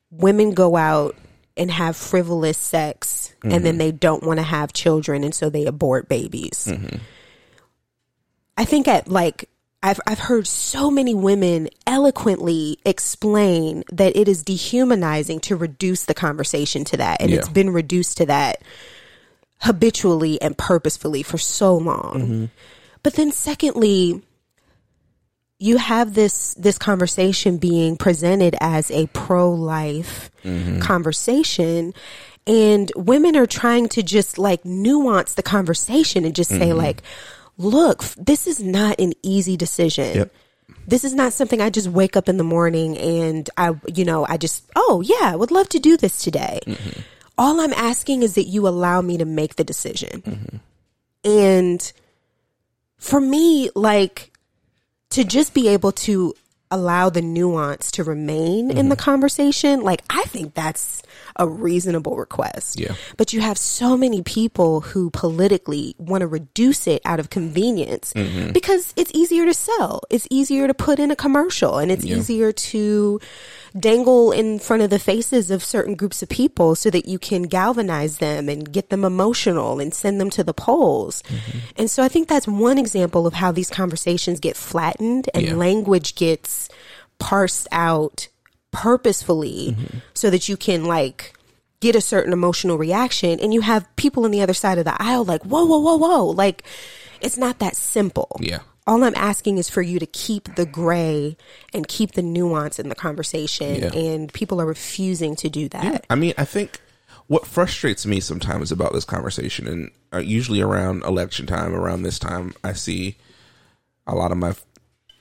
women go out and have frivolous sex and then mm-hmm. they don't want to have children and so they abort babies. Mm-hmm. I think at like I've I've heard so many women eloquently explain that it is dehumanizing to reduce the conversation to that and Yeah. it's been reduced to that habitually and purposefully for so long. Mm-hmm. But then secondly, you have this this conversation being presented as a pro life mm-hmm. conversation and women are trying to just like nuance the conversation and just say mm-hmm. like look this is not an easy decision. Yep. this is not something i just wake up in the morning and i you know i just oh yeah i would love to do this today. Mm-hmm. All i'm asking is that you allow me to make the decision. And for me like to just be able to allow the nuance to remain in the mm-hmm. conversation, like I think that's a reasonable request. Yeah. But you have so many people who politically want to reduce it out of convenience mm-hmm. because it's easier to sell. It's easier to put in a commercial and it's Yeah. easier to dangle in front of the faces of certain groups of people so that you can galvanize them and get them emotional and send them to the polls. Mm-hmm. And so I think that's one example of how these conversations get flattened and Yeah. language gets parsed out purposefully so that you can like get a certain emotional reaction and you have people on the other side of the aisle like whoa whoa whoa whoa like it's not that simple Yeah. all i'm asking is for you to keep the gray and keep the nuance in the conversation Yeah. and people are refusing to do that I mean, I think what frustrates me sometimes about this conversation, and uh, usually around election time, around this time, I see a lot of my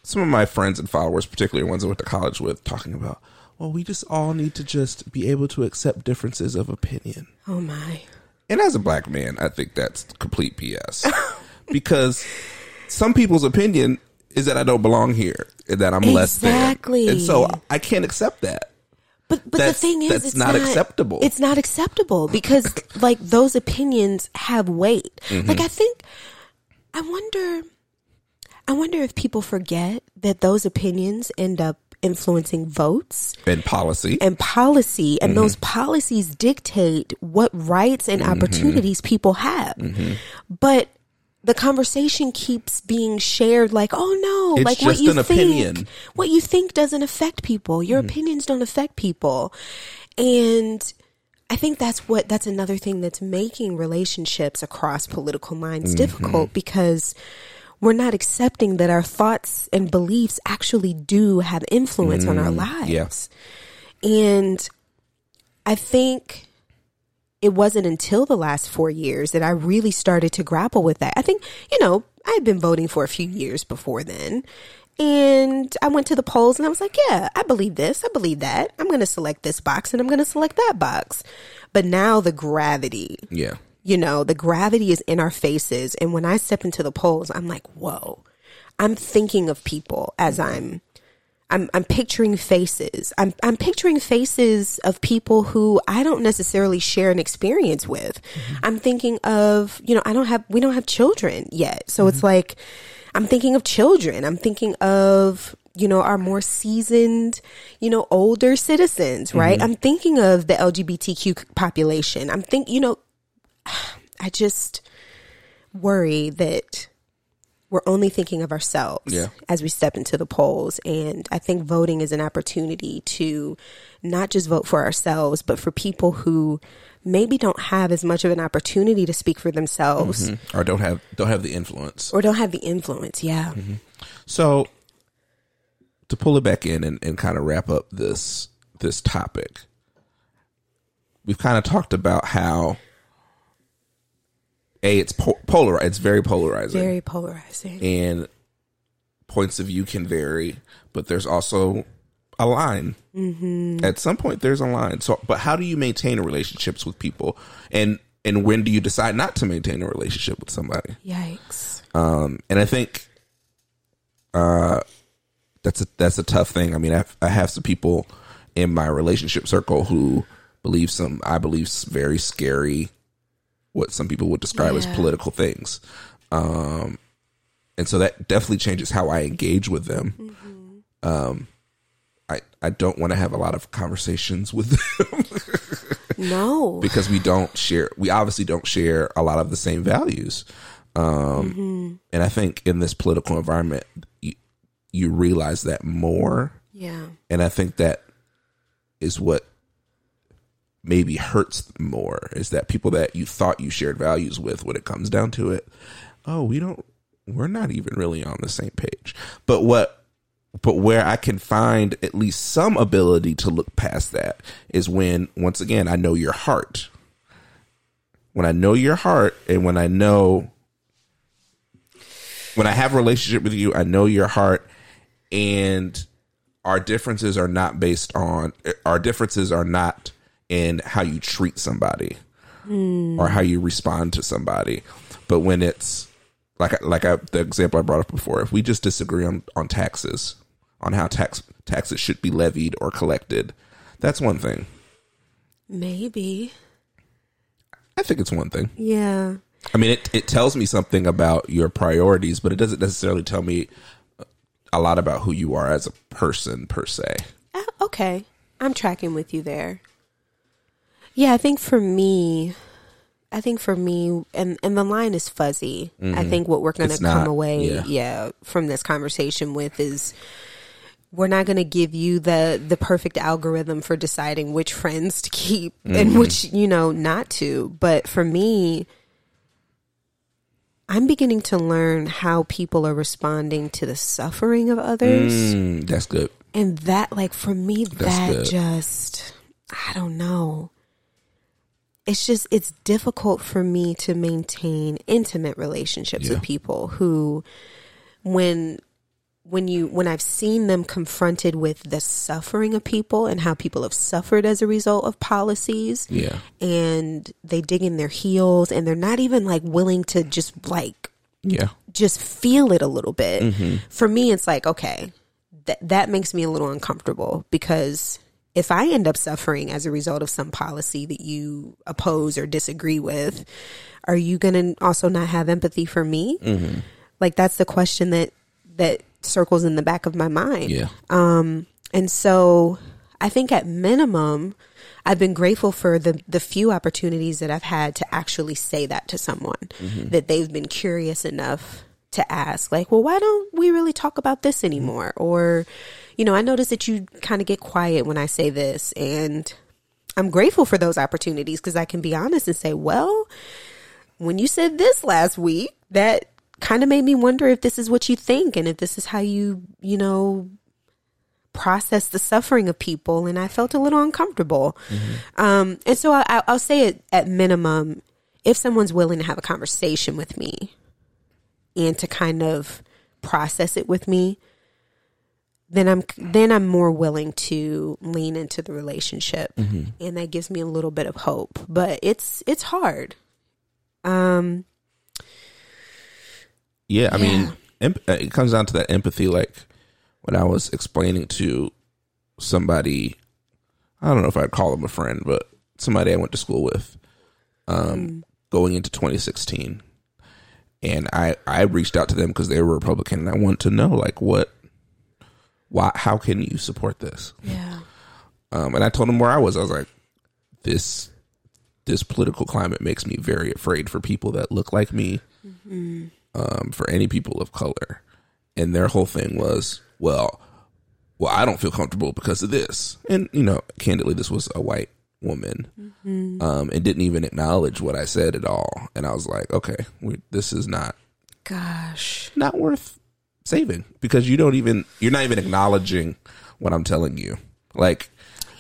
some of my friends and followers, particularly ones I went to college with, talking about, well, we just all need to just be able to accept differences of opinion. oh my And as a black man, I think that's complete BS because some people's opinion is that I don't belong here and that I'm less than. Exactly. And so I can't accept that. But but That's- the thing is, that's it's not acceptable. It's not acceptable because like those opinions have weight. Mm-hmm. Like I think, I wonder, I wonder if people forget that those opinions end up influencing votes And policy. and policy, and Mm-hmm. those policies dictate what rights and opportunities people have. Mm-hmm. But the conversation keeps being shared like, oh no, It's like what you an think, opinion. Mm-hmm. what you think doesn't affect people. Your opinions don't affect people. And I think that's what that's another thing that's making relationships across political lines Mm-hmm. difficult because we're not accepting that our thoughts and beliefs actually do have influence on our lives. Mm, yeah. And I think it wasn't until the last four years that I really started to grapple with that. I think, you know, I had been voting for a few years before then. And I went to the polls and I was like, yeah, I believe this. I believe that. I'm going to select this box and I'm going to select that box. But now the gravity, Yeah. You know, the gravity is in our faces. And when I step into the polls, I'm like, whoa, I'm thinking of people as I'm. I'm, I'm picturing faces. I'm, I'm picturing faces of people who I don't necessarily share an experience with. Mm-hmm. I'm thinking of, you know, I don't have, we don't have children yet. So it's mm-hmm. like, I'm thinking of children. I'm thinking of, you know, our more seasoned, you know, older citizens, right? Mm-hmm. I'm thinking of the LGBTQ population. I'm think, you know, I just worry that we're only thinking of ourselves Yeah. as we step into the polls. And I think voting is an opportunity to not just vote for ourselves, but for people who maybe don't have as much of an opportunity to speak for themselves mm-hmm. Or don't have don't have the influence. or don't have the influence. Yeah. Mm-hmm. So to pull it back in and, and kind of wrap up this this topic, we've kind of talked about how a it's po- polar it's very polarizing Very polarizing. and points of view can vary, but there's also a line. Mm-hmm. At some point, there's a line. So, but how do you maintain relationships with people, and and when do you decide not to maintain a relationship with somebody? Yikes. Um, and I think, uh, that's a that's a tough thing. I mean, I I have some people in my relationship circle who believe some I believe very scary, what some people would describe as political things. Um, and so that definitely changes how I engage with them. Um, I I don't want to have a lot of conversations with them No. because we don't share. We obviously don't share a lot of the same values. Um, and I think in this political environment, you, you realize that more. Yeah. And I think that is what maybe hurts more is that people that you thought you shared values with, when it comes down to it, oh, we don't, we're not even really on the same page. But what, but where I can find at least some ability to look past that is when, once again, I know your heart. When I know your heart and when I know, when I have a relationship with you, I know your heart and our differences are not based on our differences are not in how you treat somebody or how you respond to somebody but when it's like like I, the example I brought up before if we just disagree on on taxes on how tax taxes should be levied or collected. That's one thing. Maybe. I think it's one thing. Yeah. I mean, it it tells me something about your priorities, but it doesn't necessarily tell me a lot about who you are as a person per se. Uh, okay. I'm tracking with you there. Yeah, I think for me, I think for me, and and the line is fuzzy. I think what we're going to come not, away, yeah. yeah. from this conversation with is we're not going to give you the the perfect algorithm for deciding which friends to keep and which you know not to. But for me, I'm beginning to learn how people are responding to the suffering of others. Mm, that's good. And that, like, for me, that good. just, I don't know. It's just, it's difficult for me to maintain intimate relationships Yeah. with people who, when, when you, when I've seen them confronted with the suffering of people and how people have suffered as a result of policies, Yeah. and they dig in their heels and they're not even like willing to just like Yeah. just feel it a little bit. Mm-hmm. For me, it's like, okay, that that makes me a little uncomfortable because if I end up suffering as a result of some policy that you oppose or disagree with, are you going to also not have empathy for me? Mm-hmm. Like that's the question that that circles in the back of my mind. Yeah. Um, and so I think at minimum, I've been grateful for the the few opportunities that I've had to actually say that to someone that they've been curious enough to ask like, "Well, why don't we really talk about this anymore?" or you know, I notice that you kind of get quiet when I say this and I'm grateful for those opportunities because I can be honest and say, "Well, when you said this last week, that kind of made me wonder if this is what you think and if this is how you, you know, process the suffering of people. And I felt a little uncomfortable. Um, and so I- I'll say it at minimum if someone's willing to have a conversation with me and to kind of process it with me. Then I'm then I'm more willing to lean into the relationship, and that gives me a little bit of hope. But it's it's hard. Um, Yeah, I Yeah. mean, emp- uh, it comes down to that empathy. Like when I was explaining to somebody, I don't know if I'd call them a friend, but somebody I went to school with, um, going into 2016, and I I reached out to them because they were Republican, and I wanted to know like what, why, how can you support this? yeah, Um, and I told him where I was. I was like, this this political climate makes me very afraid for people that look like me, um, for any people of color. And their whole thing was, well, well, I don't feel comfortable because of this. And you know, candidly, this was a white woman, um, and didn't even acknowledge what I said at all. And I was like, okay, we, this is not gosh, not worth saving because you don't even you're not even acknowledging what I'm telling you. Like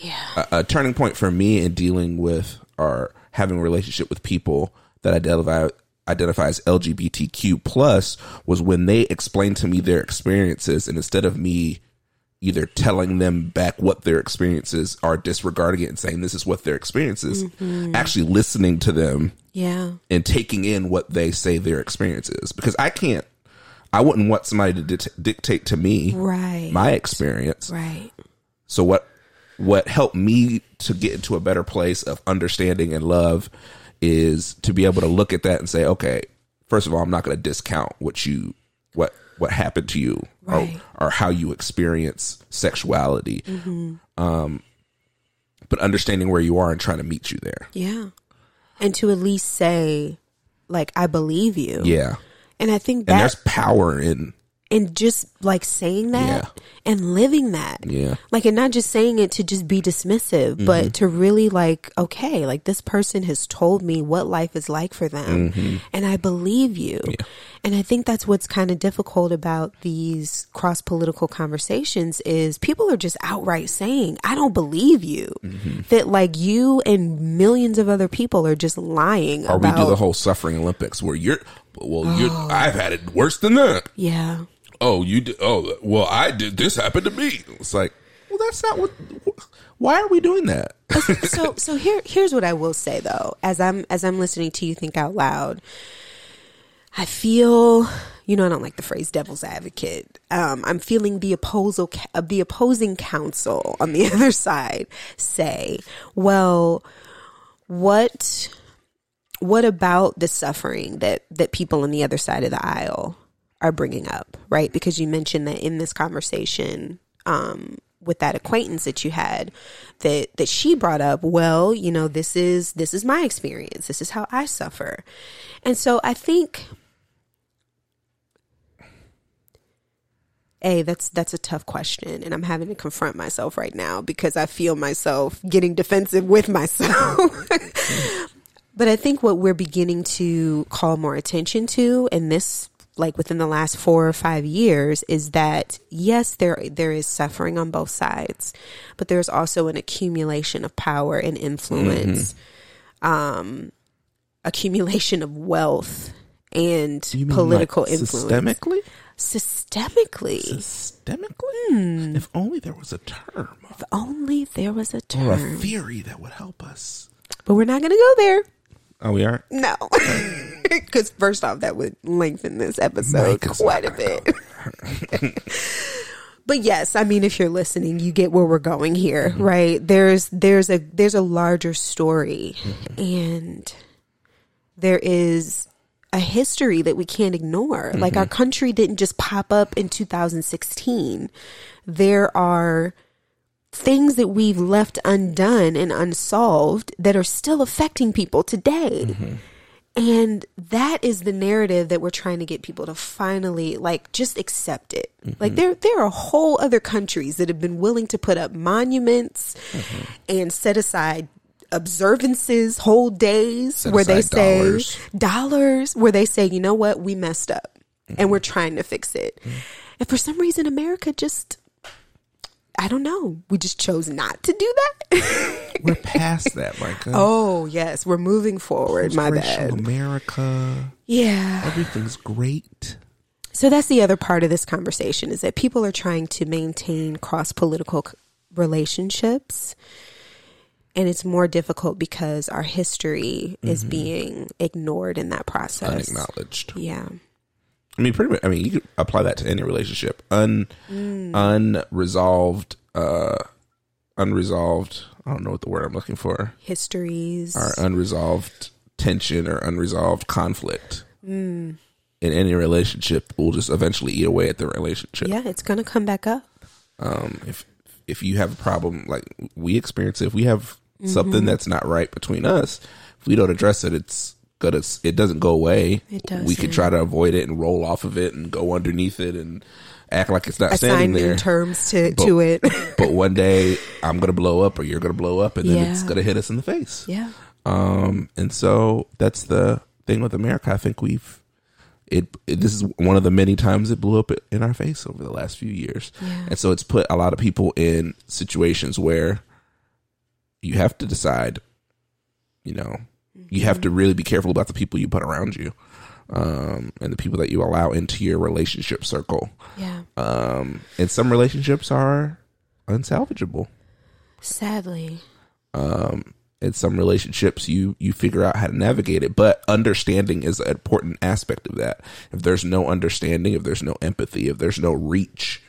yeah, a, a turning point for me in dealing with or having a relationship with people that identify identify as LGBTQ plus was when they explained to me their experiences and instead of me either telling them back what their experiences are disregarding it and saying this is what their experience is mm-hmm. actually listening to them yeah, and taking in what they say their experience is. Because I can't I wouldn't want somebody to dict- dictate to me right, my experience right, so what what helped me to get into a better place of understanding and love is to be able to look at that and say, okay, first of all, I'm not going to discount what you what what happened to you Right. or, or how you experience sexuality. Um, but understanding where you are and trying to meet you there. yeah, and to at least say, like, I believe you. Yeah. And I think And that there's power in and just like saying that Yeah. and living that. Yeah. Like and not just saying it to just be dismissive, Mm-hmm. but to really like, okay, like this person has told me what life is like for them Mm-hmm. and I believe you. And I think that's what's kind of difficult about these cross political conversations is people are just outright saying, I don't believe you. Mm-hmm. That like you and millions of other people are just lying or about we do the whole suffering Olympics where you're well you're I've had it worse than that. Yeah. oh you did oh well i did this happened to me it's like well that's not what why are we doing that so so here here's what I will say though as I'm as I'm listening to you think out loud I feel you know, I don't like the phrase devil's advocate. Um, I'm feeling the opposal, uh, the opposing counsel on the other side say, well, what, what about the suffering that, that people on the other side of the aisle are bringing up, right? Because you mentioned that in this conversation, um, with that acquaintance that you had that that she brought up well you know this is this is my experience. This is how i suffer. And so i think a that's that's a tough question and i'm having to confront myself right now because i feel myself getting defensive with myself but i think what we're beginning to call more attention to in this like within the last 4 or 5 years is that yes there there is suffering on both sides but there's also an accumulation of power and influence mm-hmm. um accumulation of wealth and political like influence systemically systemically. Systemically? Hmm. If only there was a term. If only there was a term. Or a theory that would help us. But we're not going to go there. Oh, we are? No. Because, first off, that would lengthen this episode quite a bit. but yes, I mean, if you're listening, you get where we're going here, mm-hmm. right? There's there's a there's a larger story, mm-hmm. and there is a history that we can't ignore. Mm-hmm. Like our country didn't just pop up in 2016. There are things that we've left undone and unsolved that are still affecting people today. Mm-hmm. And that is the narrative that we're trying to get people to finally like just accept it. Mm-hmm. Like there there are whole other countries that have been willing to put up monuments mm-hmm. and set aside observances, whole days Set where they say dollars. dollars. where they say, you know what, we messed up and we're trying to fix it. And for some reason, America just, I don't know, we just chose not to do that. we're past that, Micah. Oh, yes, we're moving forward. My bad. America. Yeah. Everything's great. So that's the other part of this conversation is that people are trying to maintain cross political relationships and it's more difficult because our history mm-hmm. is being ignored in that process unacknowledged yeah i mean pretty much i mean you could apply that to any relationship. Un mm. unresolved uh unresolved i don't know what the word i'm looking for. Histories. Or unresolved tension or unresolved conflict. Mm. in any relationship will just eventually eat away at the relationship. Yeah it's gonna come back up. Um if if you have a problem like we experience it, if we have mm-hmm. something that's not right between us, if we don't address it, it's gonna it doesn't go away. It does. We can try to avoid it and roll off of it and go underneath it and act like it's not Assign standing there. terms to but, to it. but one day I'm gonna blow up or you're gonna blow up and then yeah. it's gonna hit us in the face. Yeah. Um, and so that's the thing with America. I think we've it, it, this is one of the many times it blew up in our face over the last few years. Yeah. And so it's put a lot of people in situations where you have to decide, you know. You have to really be careful about the people you put around you. Um, and the people that you allow into your relationship circle. Yeah. Um, and some relationships are unsalvageable. Sadly. Um, in some relationships you you figure out how to navigate it but understanding is an important aspect of that if there's no understanding if there's no empathy if there's no reach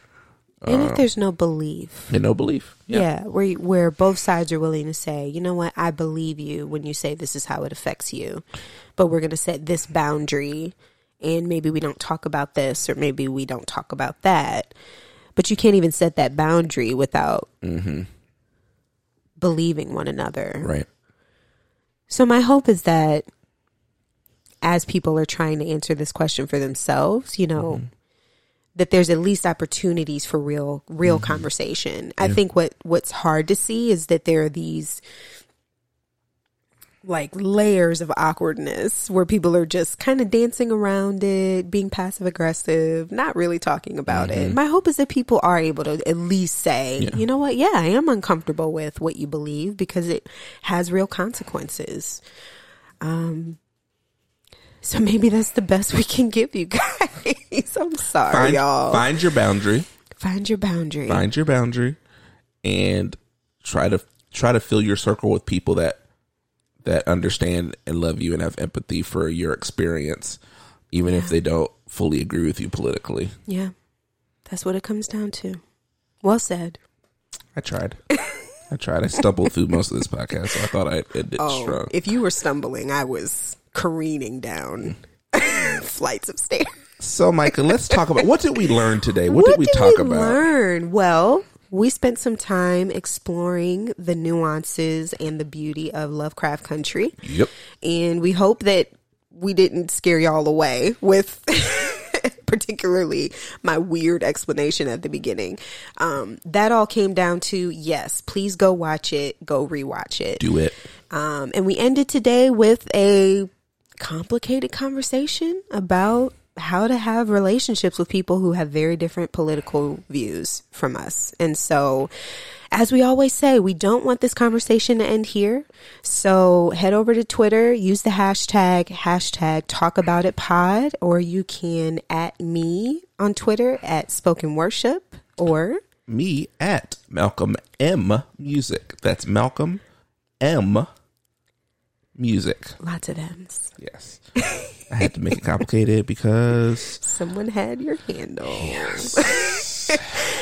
and if uh, there's no belief and no belief yeah. yeah where where both sides are willing to say you know what i believe you when you say this is how it affects you but we're going to set this boundary and maybe we don't talk about this or maybe we don't talk about that but you can't even set that boundary without mm-hmm believing one another. Right. So my hope is that as people are trying to answer this question for themselves, you know, mm-hmm. That there's at least opportunities for real real mm-hmm. conversation. Yeah. I think what what's hard to see is that there are these like layers of awkwardness where people are just kind of dancing around it, being passive aggressive, not really talking about mm-hmm. it. My hope is that people are able to at least say, yeah. you know what, yeah, I am uncomfortable with what you believe because it has real consequences. Um, so maybe that's the best we can give you guys. I'm sorry, find, y'all. Find your boundary. Find your boundary. Find your boundary, and try to try to fill your circle with people that that understand and love you and have empathy for your experience, even yeah. if they don't fully agree with you politically. Yeah. That's what it comes down to. Well said. I tried. I tried. I stumbled through most of this podcast, so I thought I ended Oh, strong. if you were stumbling, I was careening down flights of stairs. So, Micah, let's talk about what did we learn today? What, did we talk about? learn? Well, we spent some time exploring the nuances and the beauty of Lovecraft Country. Yep. And we hope that we didn't scare y'all away with particularly my weird explanation at the beginning. Um, that all came down to yes, please go watch it, go rewatch it. Do it. Um, and we ended today with a complicated conversation about how to have relationships with people who have very different political views from us. And so, as we always say, we don't want this conversation to end here. So head over to Twitter, use the hashtag, hashtag talk about it pod, or you can at me on Twitter at spoken worship or Me at Malcolm M Music. That's Malcolm M Music. lots of M's. Yes. I had to make it complicated because Someone had your handle.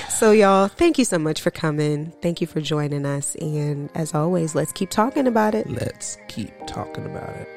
so, y'all, thank you so much for coming. Thank you for joining us. And as always, let's keep talking about it. let's keep talking about it.